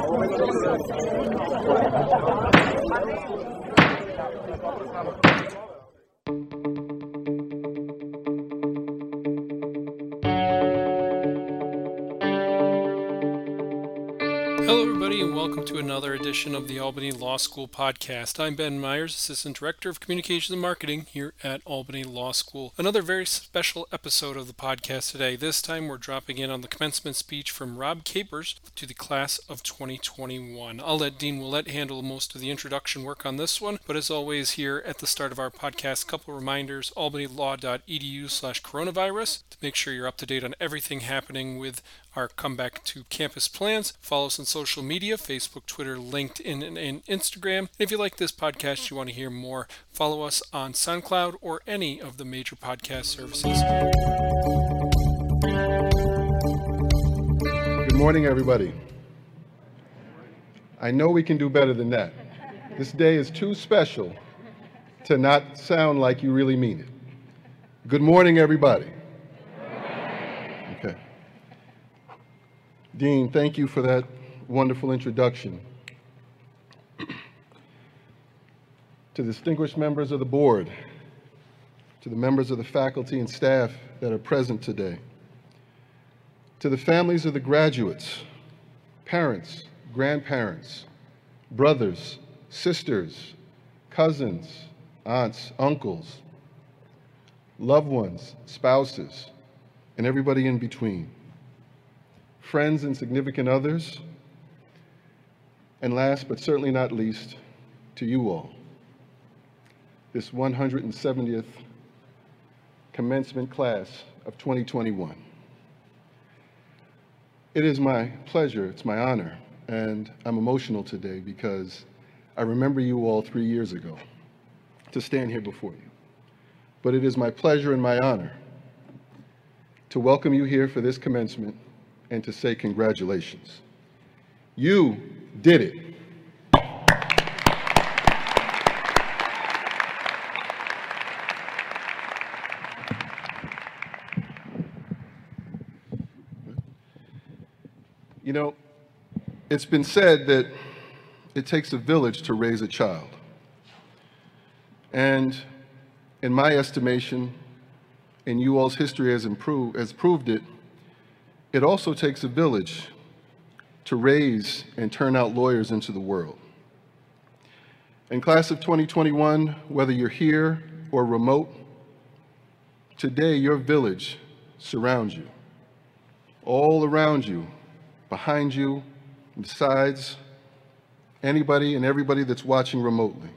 Thank you. Welcome to another edition of the Albany Law School podcast. I'm Ben Myers, Assistant Director of Communications and Marketing here at Albany Law School. Another very special episode of the podcast today. This time, we're dropping in on the commencement speech from Rob Capers to the class of 2021. I'll let Dean Ouellette handle most of the introduction work on this one, but as always, here at the start of our podcast, a couple reminders albanylaw.edu slash coronavirus to make sure you're up to date on everything happening with our comeback to campus plans. Follow us on social media Facebook, Twitter, LinkedIn, and, and Instagram. If you like this podcast, you want to hear more, follow us on SoundCloud or any of the major podcast services. Good morning, everybody. I know we can do better than that. This day is too special to not sound like you really mean it. Good morning, everybody. Dean, thank you for that wonderful introduction. to distinguished members of the board, to the members of the faculty and staff that are present today, to the families of the graduates, parents, grandparents, brothers, sisters, cousins, aunts, uncles, loved ones, spouses, and everybody in between, friends and significant others, and last but certainly not least, to you all, this 170th commencement class of 2021. It is my pleasure, it's my honor, and I'm emotional today because I remember you all three years ago to stand here before you. But it is my pleasure and my honor to welcome you here for this commencement and to say congratulations. You did it. You know, it's been said that it takes a village to raise a child. And in my estimation, and you all's history has, improved, has proved it, it also takes a village to raise and turn out lawyers into the world. In class of 2021, whether you're here or remote, today your village surrounds you. All around you, behind you, besides anybody and everybody that's watching remotely.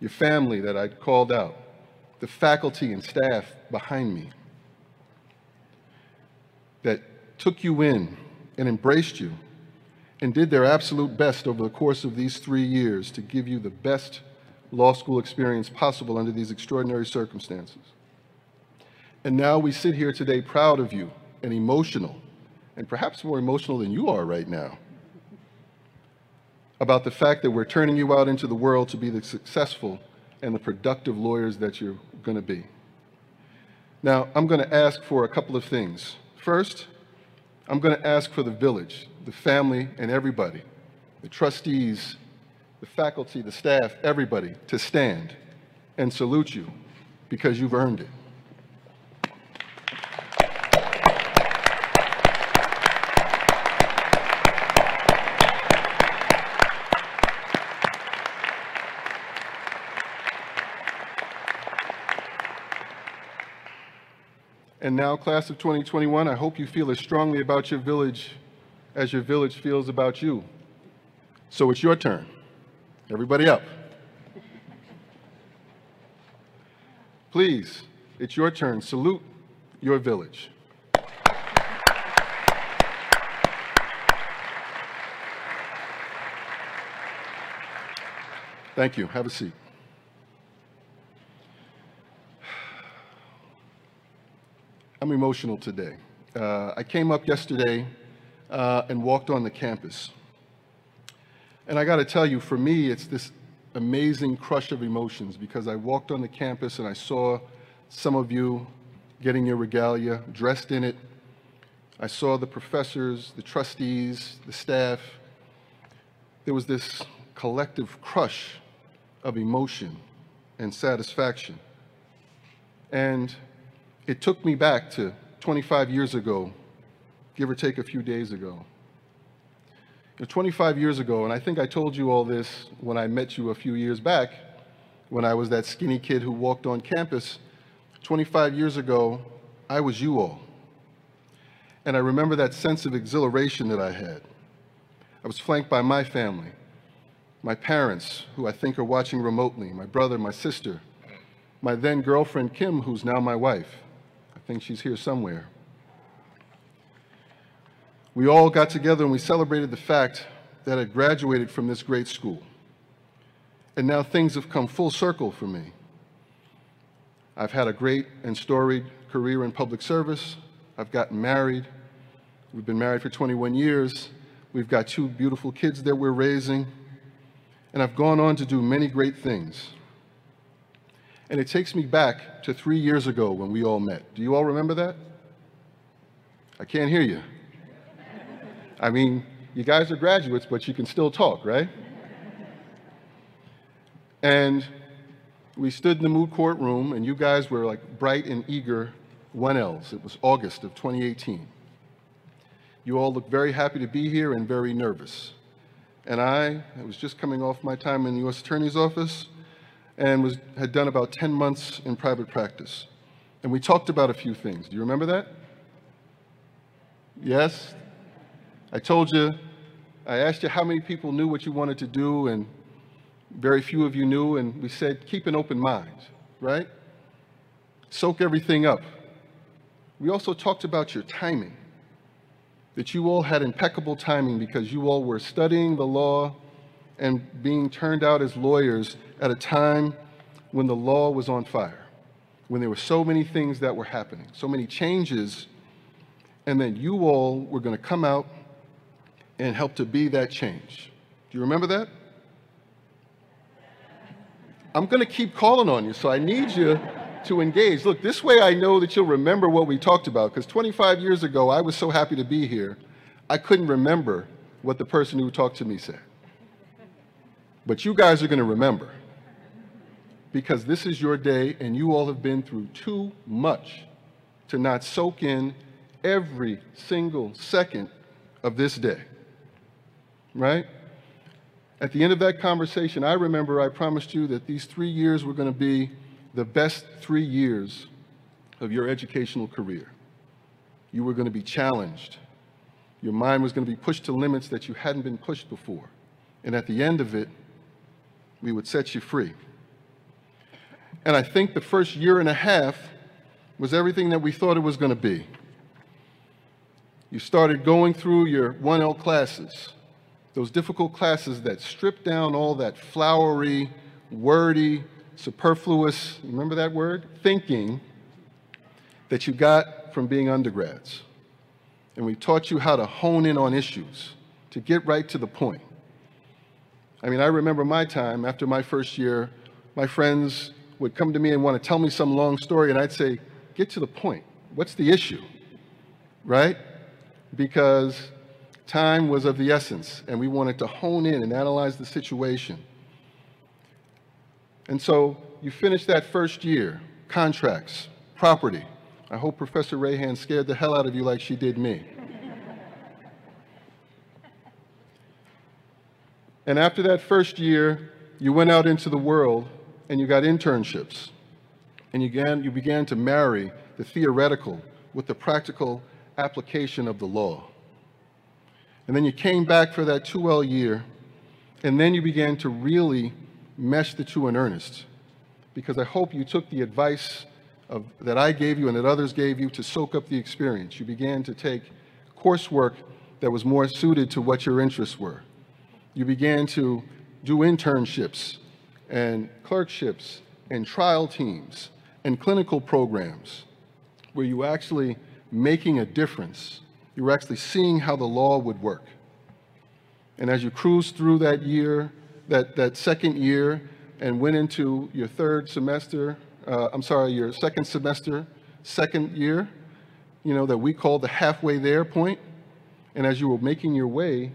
Your family that I called out, the faculty and staff behind me that took you in and embraced you and did their absolute best over the course of these three years to give you the best law school experience possible under these extraordinary circumstances. And now we sit here today proud of you and emotional, and perhaps more emotional than you are right now, about the fact that we're turning you out into the world to be the successful and the productive lawyers that you're going to be. Now, I'm going to ask for a couple of things. First, I'm going to ask for the village, the family, and everybody, the trustees, the faculty, the staff, everybody, to stand and salute you because you've earned it. And now, class of 2021, I hope you feel as strongly about your village as your village feels about you. So it's your turn. Everybody up. Please, it's your turn. Salute your village. Thank you. Have a seat. I'm emotional today. Uh, I came up yesterday uh, and walked on the campus. And I got to tell you, for me, it's this amazing crush of emotions because I walked on the campus and I saw some of you getting your regalia, dressed in it. I saw the professors, the trustees, the staff, there was this collective crush of emotion and satisfaction. And it took me back to 25 years ago, give or take a few days ago. 25 years ago, and I think I told you all this when I met you a few years back, when I was that skinny kid who walked on campus. 25 years ago, I was you all. And I remember that sense of exhilaration that I had. I was flanked by my family, my parents, who I think are watching remotely, my brother, my sister, my then girlfriend Kim, who's now my wife. Think she's here somewhere. We all got together and we celebrated the fact that I graduated from this great school. And now things have come full circle for me. I've had a great and storied career in public service. I've gotten married. We've been married for 21 years. We've got two beautiful kids that we're raising. And I've gone on to do many great things. And it takes me back to three years ago when we all met. Do you all remember that? I can't hear you. I mean, you guys are graduates, but you can still talk, right? And we stood in the moot court room, and you guys were like bright and eager 1Ls. It was August of 2018. You all looked very happy to be here and very nervous. And I, I was just coming off my time in the U.S. Attorney's Office and was, had done about 10 months in private practice. And we talked about a few things. Do you remember that? Yes? I told you, I asked you how many people knew what you wanted to do, and very few of you knew, and we said, keep an open mind, right? Soak everything up. We also talked about your timing that you all had impeccable timing because you all were studying the law and being turned out as lawyers at a time when the law was on fire, when there were so many things that were happening, so many changes, and then you all were going to come out and help to be that change. Do you remember that? I'm going to keep calling on you, so I need you to engage. Look, this way I know that you'll remember what we talked about, because 25 years ago, I was so happy to be here, I couldn't remember what the person who talked to me said. But you guys are going to remember, because this is your day, and you all have been through too much to not soak in every single second of this day. Right? At the end of that conversation, I remember I promised you that these three years were going to be the best three years of your educational career. You were going to be challenged. Your mind was going to be pushed to limits that you hadn't been pushed before. And at the end of it, we would set you free. And I think the first year and a half was everything that we thought it was going to be. You started going through your 1L classes, those difficult classes that stripped down all that flowery, wordy, superfluous, remember that word? Thinking that you got from being undergrads. And we taught you how to hone in on issues, to get right to the point. I mean, I remember my time after my first year, my friends would come to me and want to tell me some long story, and I'd say, get to the point. What's the issue? Right? Because time was of the essence, and we wanted to hone in and analyze the situation. And so you finish that first year, contracts, property. I hope Professor Rahan scared the hell out of you like she did me. And after that first year, you went out into the world and you got internships. And you began, you began to marry the theoretical with the practical application of the law. And then you came back for that 2L year, and then you began to really mesh the two in earnest because I hope you took the advice of, that I gave you and that others gave you to soak up the experience. You began to take coursework that was more suited to what your interests were. You began to do internships and clerkships and trial teams and clinical programs where you were actually making a difference. You were actually seeing how the law would work. And as you cruised through that year, that, that second year and went into your third semester, uh, I'm sorry, your second semester, second year, you know, that we call the halfway there point. And as you were making your way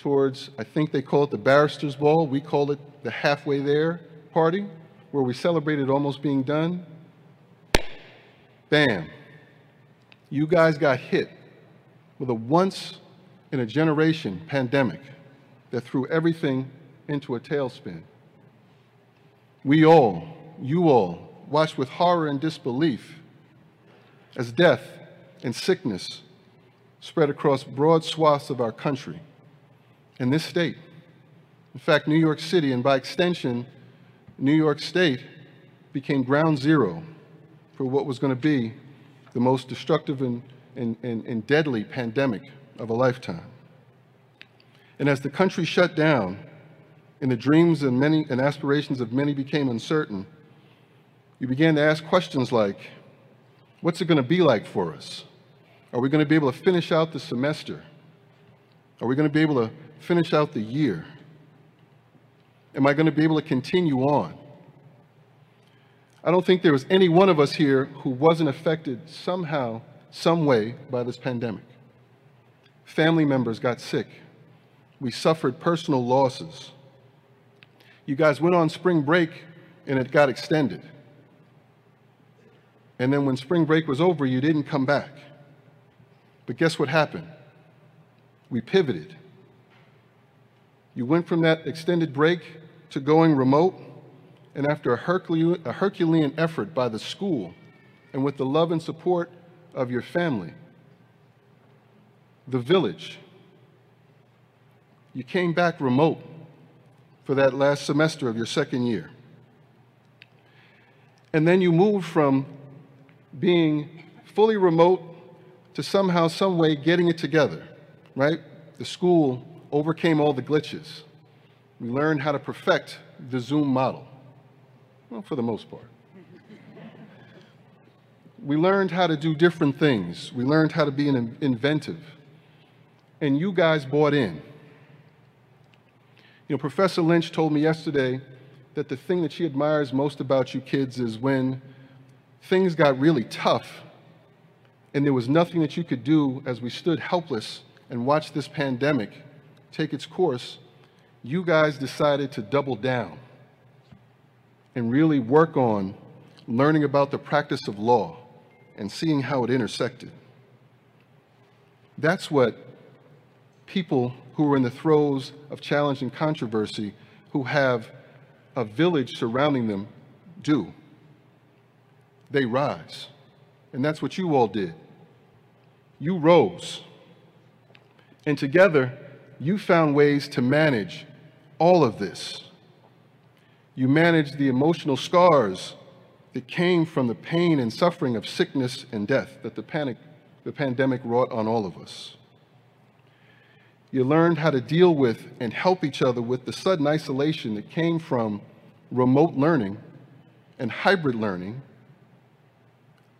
towards, I think they call it the Barrister's Ball. We call it the halfway there party, where we celebrated almost being done. Bam. You guys got hit with a once in a generation pandemic that threw everything into a tailspin. We all, you all, watched with horror and disbelief as death and sickness spread across broad swaths of our country and this state. In fact, New York City, and by extension, New York State, became ground zero for what was going to be the most destructive and, and, and, and deadly pandemic of a lifetime. And as the country shut down and the dreams and, many, and aspirations of many became uncertain, you began to ask questions like, what's it going to be like for us? Are we going to be able to finish out the semester? Are we going to be able to finish out the year? Am I going to be able to continue on? I don't think there was any one of us here who wasn't affected somehow, some way by this pandemic. Family members got sick. We suffered personal losses. You guys went on spring break and it got extended. And then when spring break was over, you didn't come back. But guess what happened? We pivoted. You went from that extended break to going remote and after a Herculean, a Herculean effort by the school and with the love and support of your family, the village, you came back remote for that last semester of your second year. And then you moved from being fully remote to somehow, some way getting it together, right? The school overcame all the glitches. We learned how to perfect the Zoom model. Well, for the most part. we learned how to do different things. We learned how to be inventive. And you guys bought in. You know, Professor Lynch told me yesterday that the thing that she admires most about you kids is when things got really tough and there was nothing that you could do as we stood helpless and watched this pandemic take its course, you guys decided to double down and really work on learning about the practice of law and seeing how it intersected. That's what people who are in the throes of challenge and controversy, who have a village surrounding them, do. They rise. And that's what you all did. You rose. And together, you found ways to manage all of this you managed the emotional scars that came from the pain and suffering of sickness and death that the, panic, the pandemic wrought on all of us. You learned how to deal with and help each other with the sudden isolation that came from remote learning and hybrid learning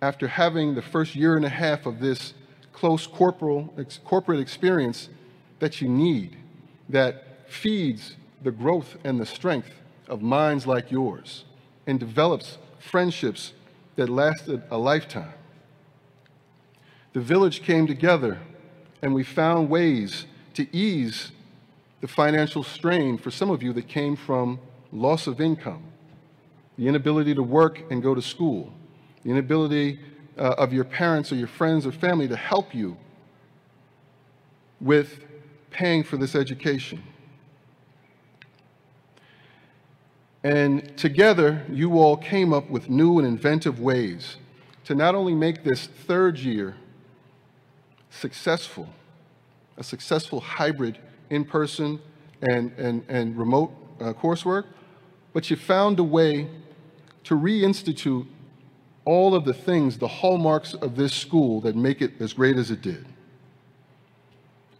after having the first year and a half of this close corporal, corporate experience that you need that feeds the growth and the strength of minds like yours and develops friendships that lasted a lifetime. The village came together and we found ways to ease the financial strain for some of you that came from loss of income, the inability to work and go to school, the inability uh, of your parents or your friends or family to help you with paying for this education. And together, you all came up with new and inventive ways to not only make this third year successful, a successful hybrid in person and, and, and remote uh, coursework, but you found a way to reinstitute all of the things, the hallmarks of this school that make it as great as it did.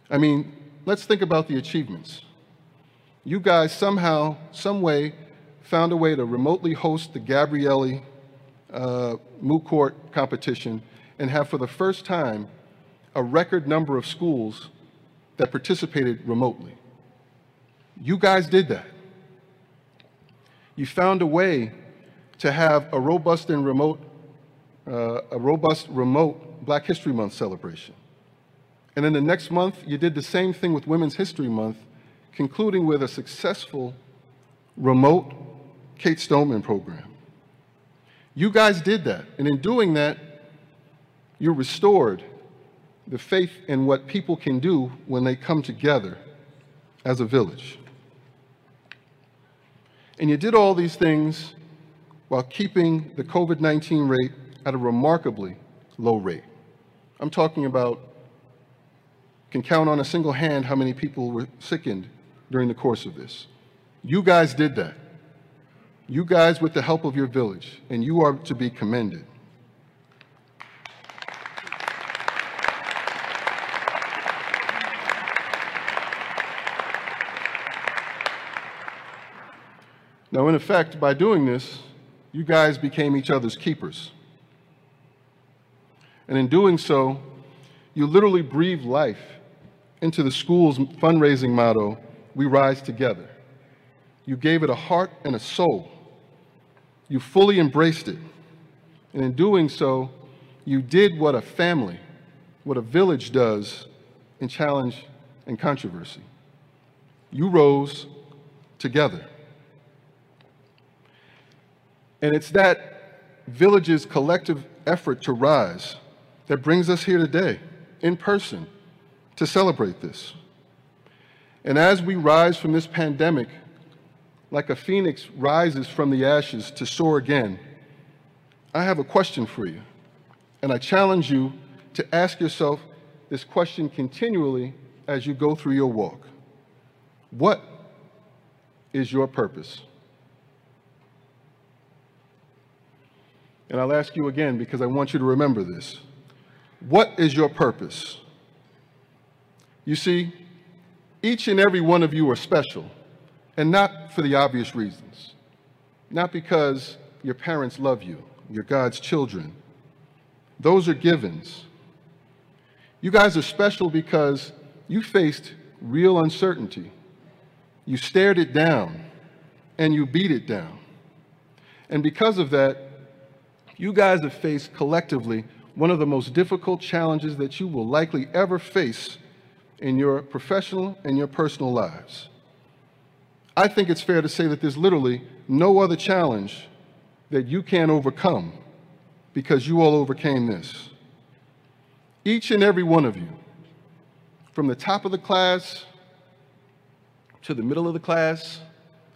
I mean, let's think about the achievements. You guys somehow, some way, found a way to remotely host the Gabrielli uh, moot court competition and have for the first time a record number of schools that participated remotely. You guys did that. You found a way to have a robust and remote, uh, a robust remote Black History Month celebration. And then the next month, you did the same thing with Women's History Month concluding with a successful remote Kate Stoneman program. You guys did that, and in doing that, you restored the faith in what people can do when they come together as a village. And you did all these things while keeping the COVID 19 rate at a remarkably low rate. I'm talking about, can count on a single hand how many people were sickened during the course of this. You guys did that. You guys, with the help of your village, and you are to be commended. Now, in effect, by doing this, you guys became each other's keepers. And in doing so, you literally breathed life into the school's fundraising motto, We Rise Together. You gave it a heart and a soul. You fully embraced it. And in doing so, you did what a family, what a village does in challenge and controversy. You rose together. And it's that village's collective effort to rise that brings us here today in person to celebrate this. And as we rise from this pandemic, like a phoenix rises from the ashes to soar again, I have a question for you. And I challenge you to ask yourself this question continually as you go through your walk What is your purpose? And I'll ask you again because I want you to remember this. What is your purpose? You see, each and every one of you are special, and not for the obvious reasons. Not because your parents love you, you're God's children. Those are givens. You guys are special because you faced real uncertainty. You stared it down, and you beat it down. And because of that, you guys have faced collectively one of the most difficult challenges that you will likely ever face in your professional and your personal lives. I think it's fair to say that there's literally no other challenge that you can't overcome because you all overcame this. Each and every one of you, from the top of the class to the middle of the class,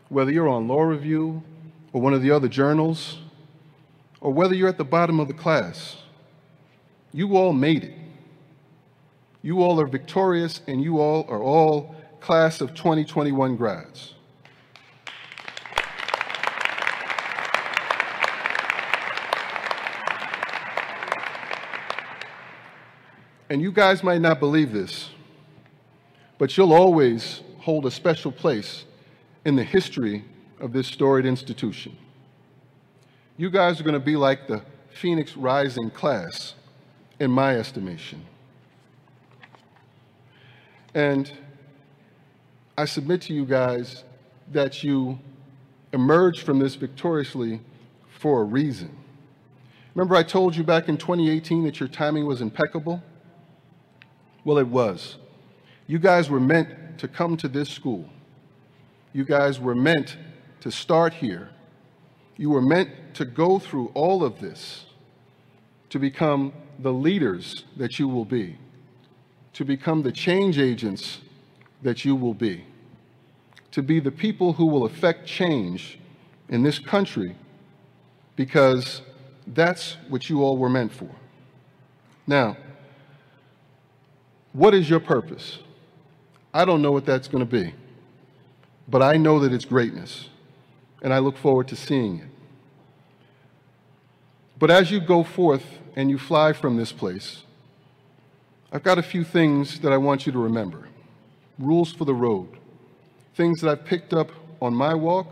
whether you're on law review or one of the other journals, or whether you're at the bottom of the class, you all made it. You all are victorious, and you all are all class of 2021 grads. And you guys might not believe this, but you'll always hold a special place in the history of this storied institution. You guys are going to be like the Phoenix Rising class, in my estimation. And I submit to you guys that you emerged from this victoriously for a reason. Remember, I told you back in 2018 that your timing was impeccable? Well, it was. You guys were meant to come to this school. You guys were meant to start here you were meant to go through all of this to become the leaders that you will be, to become the change agents that you will be, to be the people who will affect change in this country because that's what you all were meant for. Now, what is your purpose? I don't know what that's going to be, but I know that it's greatness and I look forward to seeing it. But as you go forth and you fly from this place, I've got a few things that I want you to remember rules for the road, things that I've picked up on my walk,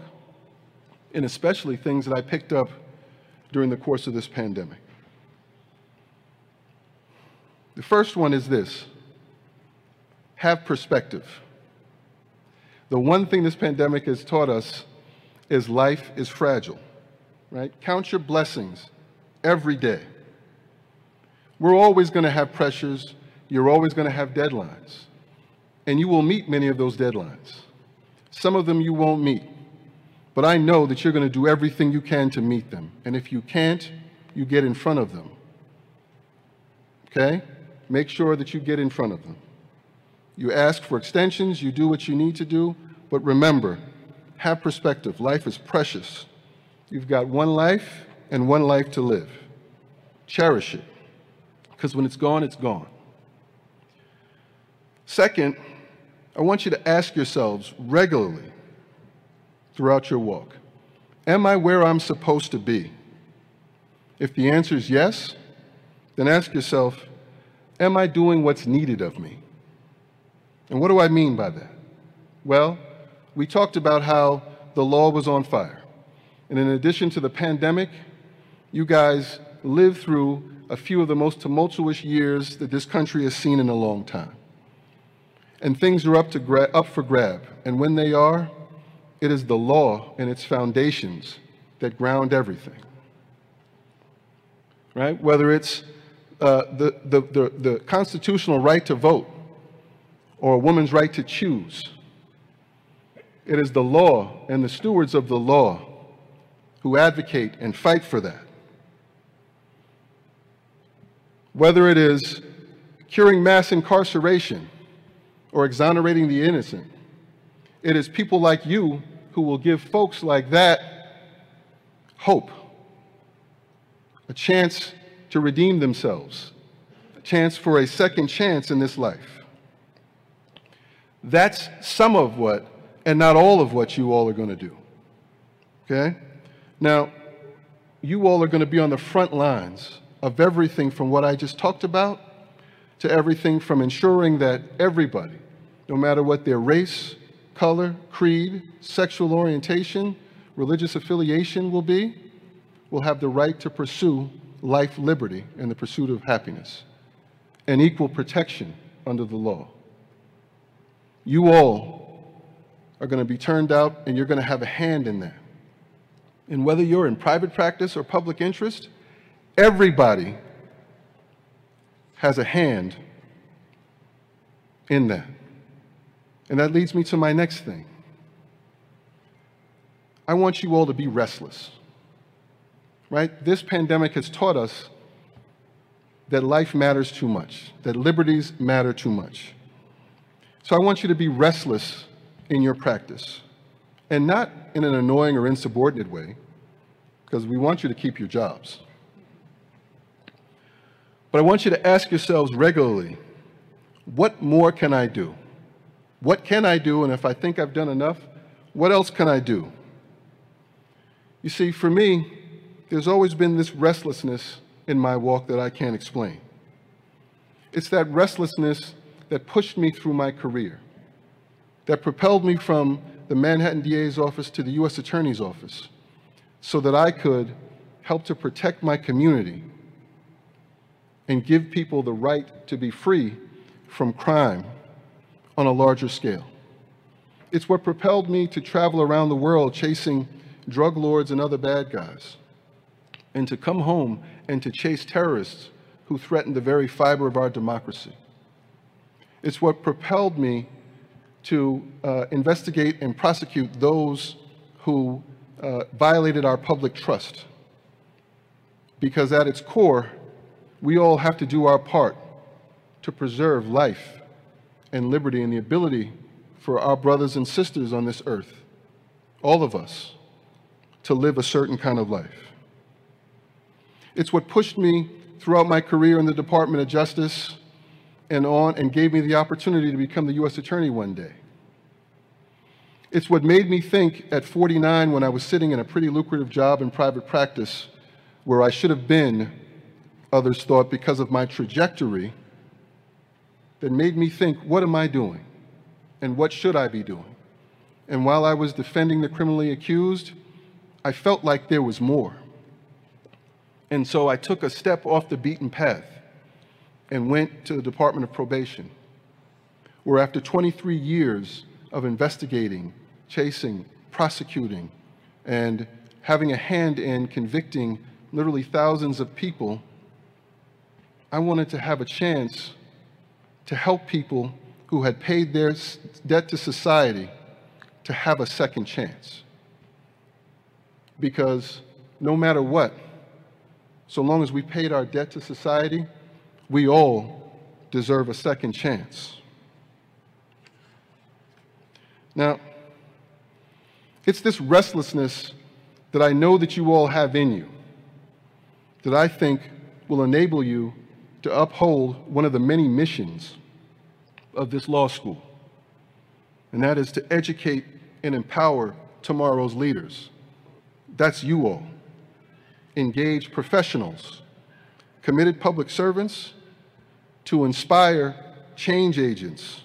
and especially things that I picked up during the course of this pandemic. The first one is this have perspective. The one thing this pandemic has taught us is life is fragile, right? Count your blessings every day. We're always going to have pressures. You're always going to have deadlines. And you will meet many of those deadlines. Some of them you won't meet. But I know that you're going to do everything you can to meet them. And if you can't, you get in front of them. Okay? Make sure that you get in front of them. You ask for extensions, you do what you need to do, but remember, have perspective. Life is precious. You've got one life and one life to live. Cherish it, because when it's gone, it's gone. Second, I want you to ask yourselves regularly throughout your walk Am I where I'm supposed to be? If the answer is yes, then ask yourself Am I doing what's needed of me? And what do I mean by that? Well, we talked about how the law was on fire. And in addition to the pandemic, you guys lived through a few of the most tumultuous years that this country has seen in a long time. And things are up, to gra- up for grab. And when they are, it is the law and its foundations that ground everything. Right? Whether it's uh, the, the, the, the constitutional right to vote or a woman's right to choose, it is the law and the stewards of the law who advocate and fight for that. Whether it is curing mass incarceration or exonerating the innocent, it is people like you who will give folks like that hope, a chance to redeem themselves, a chance for a second chance in this life. That's some of what, and not all of what you all are going to do. Okay? Now, you all are going to be on the front lines of everything from what I just talked about to everything from ensuring that everybody, no matter what their race, color, creed, sexual orientation, religious affiliation will be, will have the right to pursue life, liberty, and the pursuit of happiness, and equal protection under the law. You all are going to be turned out, and you're going to have a hand in that. And whether you're in private practice or public interest, everybody has a hand in that. And that leads me to my next thing. I want you all to be restless. Right? This pandemic has taught us that life matters too much, that liberties matter too much. So I want you to be restless in your practice, and not in an annoying or insubordinate way, because we want you to keep your jobs. But I want you to ask yourselves regularly what more can I do? What can I do? And if I think I've done enough, what else can I do? You see, for me, there's always been this restlessness in my walk that I can't explain. It's that restlessness that pushed me through my career, that propelled me from the Manhattan DA's office to the U.S. Attorney's office, so that I could help to protect my community and give people the right to be free from crime on a larger scale. It's what propelled me to travel around the world chasing drug lords and other bad guys, and to come home and to chase terrorists who threaten the very fiber of our democracy. It's what propelled me to uh, investigate and prosecute those who uh, violated our public trust. Because at its core, we all have to do our part to preserve life and liberty and the ability for our brothers and sisters on this earth, all of us, to live a certain kind of life. It's what pushed me throughout my career in the Department of Justice and on and gave me the opportunity to become the U.S. Attorney one day. It's what made me think at 49 when I was sitting in a pretty lucrative job in private practice where I should have been, others thought, because of my trajectory that made me think, what am I doing? And what should I be doing? And while I was defending the criminally accused, I felt like there was more. And so I took a step off the beaten path and went to the Department of Probation, where after 23 years of investigating, chasing, prosecuting, and having a hand in convicting literally thousands of people, I wanted to have a chance to help people who had paid their debt to society to have a second chance. Because no matter what, so long as we paid our debt to society, we all deserve a second chance. Now, it's this restlessness that I know that you all have in you that I think will enable you to uphold one of the many missions of this law school, and that is to educate and empower tomorrow's leaders. That's you all. Engage professionals, committed public servants to inspire change agents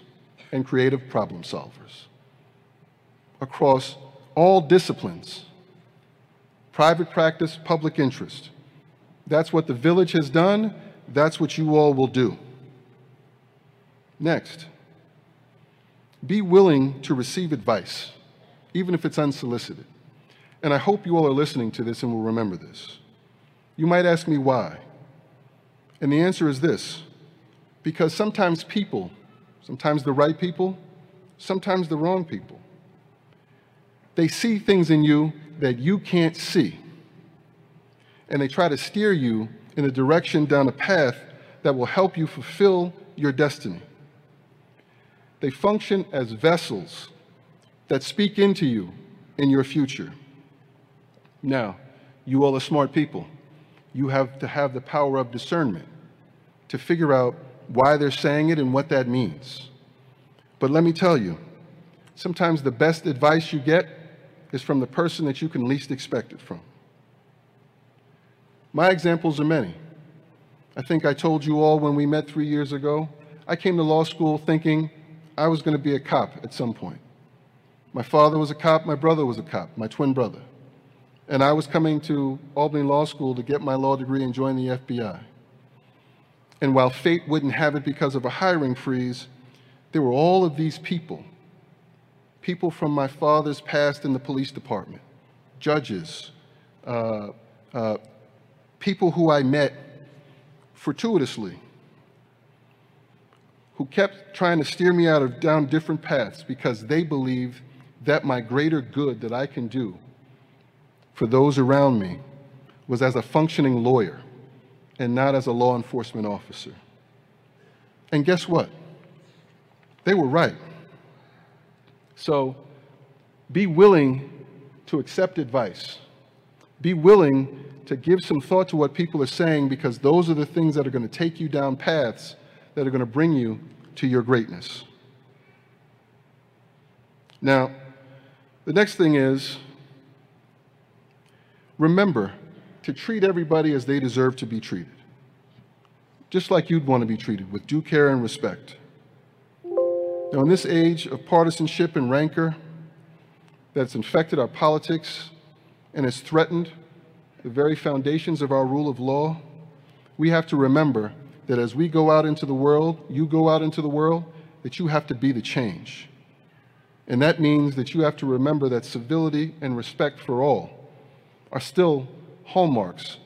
and creative problem solvers across all disciplines private practice, public interest. That's what the village has done. That's what you all will do. Next, be willing to receive advice, even if it's unsolicited. And I hope you all are listening to this and will remember this. You might ask me why. And the answer is this because sometimes people, sometimes the right people, sometimes the wrong people, they see things in you that you can't see. And they try to steer you in a direction down a path that will help you fulfill your destiny. They function as vessels that speak into you in your future. Now, you all are smart people. You have to have the power of discernment to figure out why they're saying it and what that means. But let me tell you, sometimes the best advice you get is from the person that you can least expect it from. My examples are many. I think I told you all when we met three years ago, I came to law school thinking I was going to be a cop at some point. My father was a cop, my brother was a cop, my twin brother. And I was coming to Albany Law School to get my law degree and join the FBI. And while fate wouldn't have it because of a hiring freeze, there were all of these people people from my father's past in the police department, judges, uh, uh, people who I met fortuitously who kept trying to steer me out of down different paths because they believe that my greater good that I can do for those around me was as a functioning lawyer and not as a law enforcement officer. And guess what? They were right. So be willing to accept advice. Be willing to give some thought to what people are saying because those are the things that are going to take you down paths that are going to bring you to your greatness. Now, the next thing is remember to treat everybody as they deserve to be treated, just like you'd want to be treated, with due care and respect. Now, in this age of partisanship and rancor that's infected our politics and has threatened the very foundations of our rule of law, we have to remember that as we go out into the world, you go out into the world, that you have to be the change. And that means that you have to remember that civility and respect for all are still hallmarks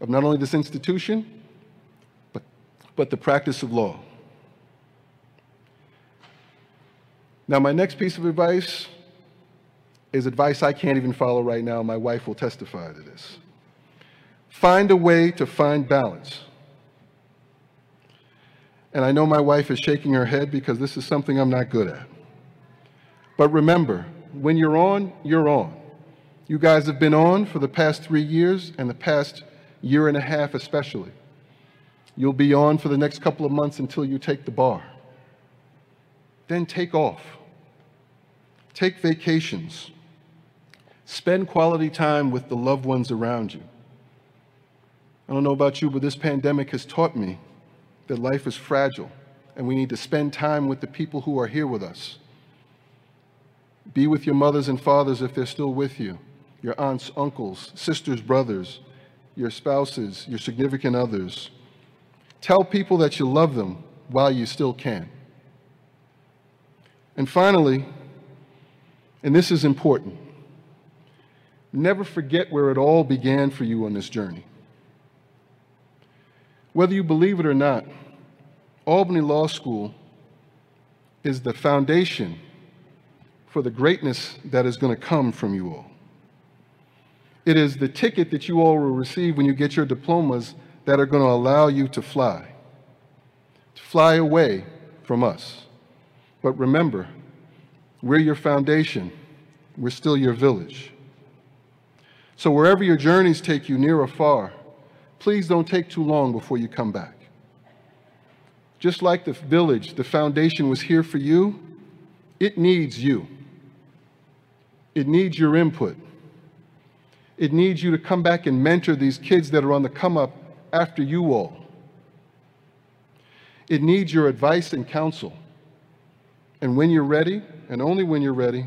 of not only this institution, but, but the practice of law. Now, my next piece of advice is advice I can't even follow right now. My wife will testify to this. Find a way to find balance. And I know my wife is shaking her head because this is something I'm not good at. But remember, when you're on, you're on. You guys have been on for the past three years and the past year and a half, especially. You'll be on for the next couple of months until you take the bar. Then take off. Take vacations. Spend quality time with the loved ones around you. I don't know about you, but this pandemic has taught me that life is fragile and we need to spend time with the people who are here with us. Be with your mothers and fathers if they're still with you, your aunts, uncles, sisters, brothers, your spouses, your significant others. Tell people that you love them while you still can. And finally, and this is important, never forget where it all began for you on this journey. Whether you believe it or not, Albany Law School is the foundation for the greatness that is going to come from you all. It is the ticket that you all will receive when you get your diplomas that are going to allow you to fly, to fly away from us. But remember, we're your foundation, we're still your village. So wherever your journeys take you, near or far, please don't take too long before you come back. Just like the village, the foundation was here for you, it needs you. It needs your input. It needs you to come back and mentor these kids that are on the come up after you all. It needs your advice and counsel. And when you're ready, and only when you're ready,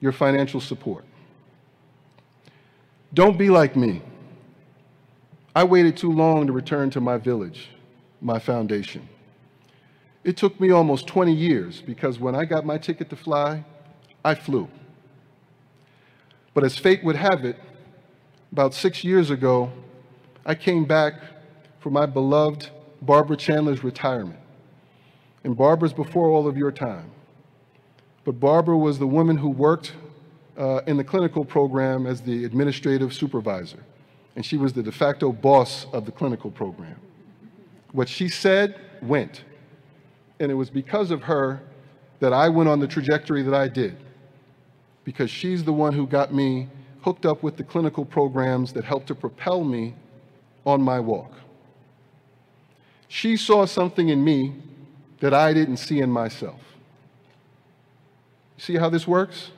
your financial support. Don't be like me. I waited too long to return to my village, my foundation. It took me almost 20 years because when I got my ticket to fly, I flew. But as fate would have it, about six years ago, I came back for my beloved Barbara Chandler's retirement. And Barbara's before all of your time. But Barbara was the woman who worked uh, in the clinical program as the administrative supervisor. And she was the de facto boss of the clinical program. What she said went. And it was because of her that I went on the trajectory that I did. Because she's the one who got me hooked up with the clinical programs that helped to propel me on my walk. She saw something in me that I didn't see in myself. See how this works?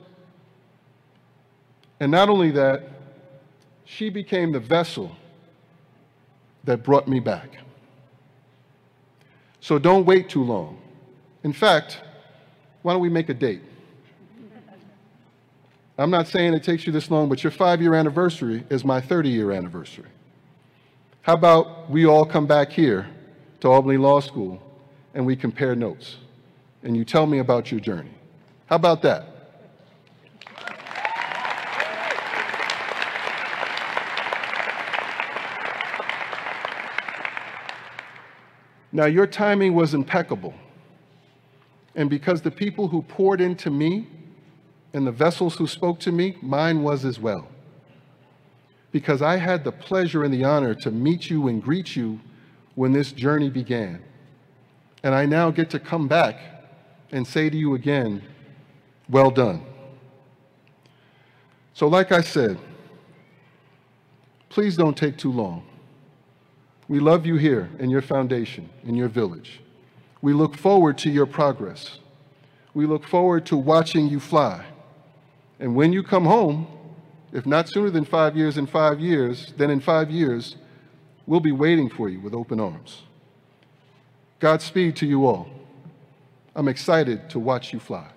And not only that, she became the vessel that brought me back. So don't wait too long. In fact, why don't we make a date? I'm not saying it takes you this long, but your five year anniversary is my 30 year anniversary. How about we all come back here to Albany Law School and we compare notes and you tell me about your journey? How about that? Now, your timing was impeccable. And because the people who poured into me and the vessels who spoke to me, mine was as well. Because I had the pleasure and the honor to meet you and greet you when this journey began. And I now get to come back and say to you again, well done. So, like I said, please don't take too long. We love you here in your foundation, in your village. We look forward to your progress. We look forward to watching you fly. And when you come home, if not sooner than five years in five years, then in five years, we'll be waiting for you with open arms. Godspeed to you all. I'm excited to watch you fly.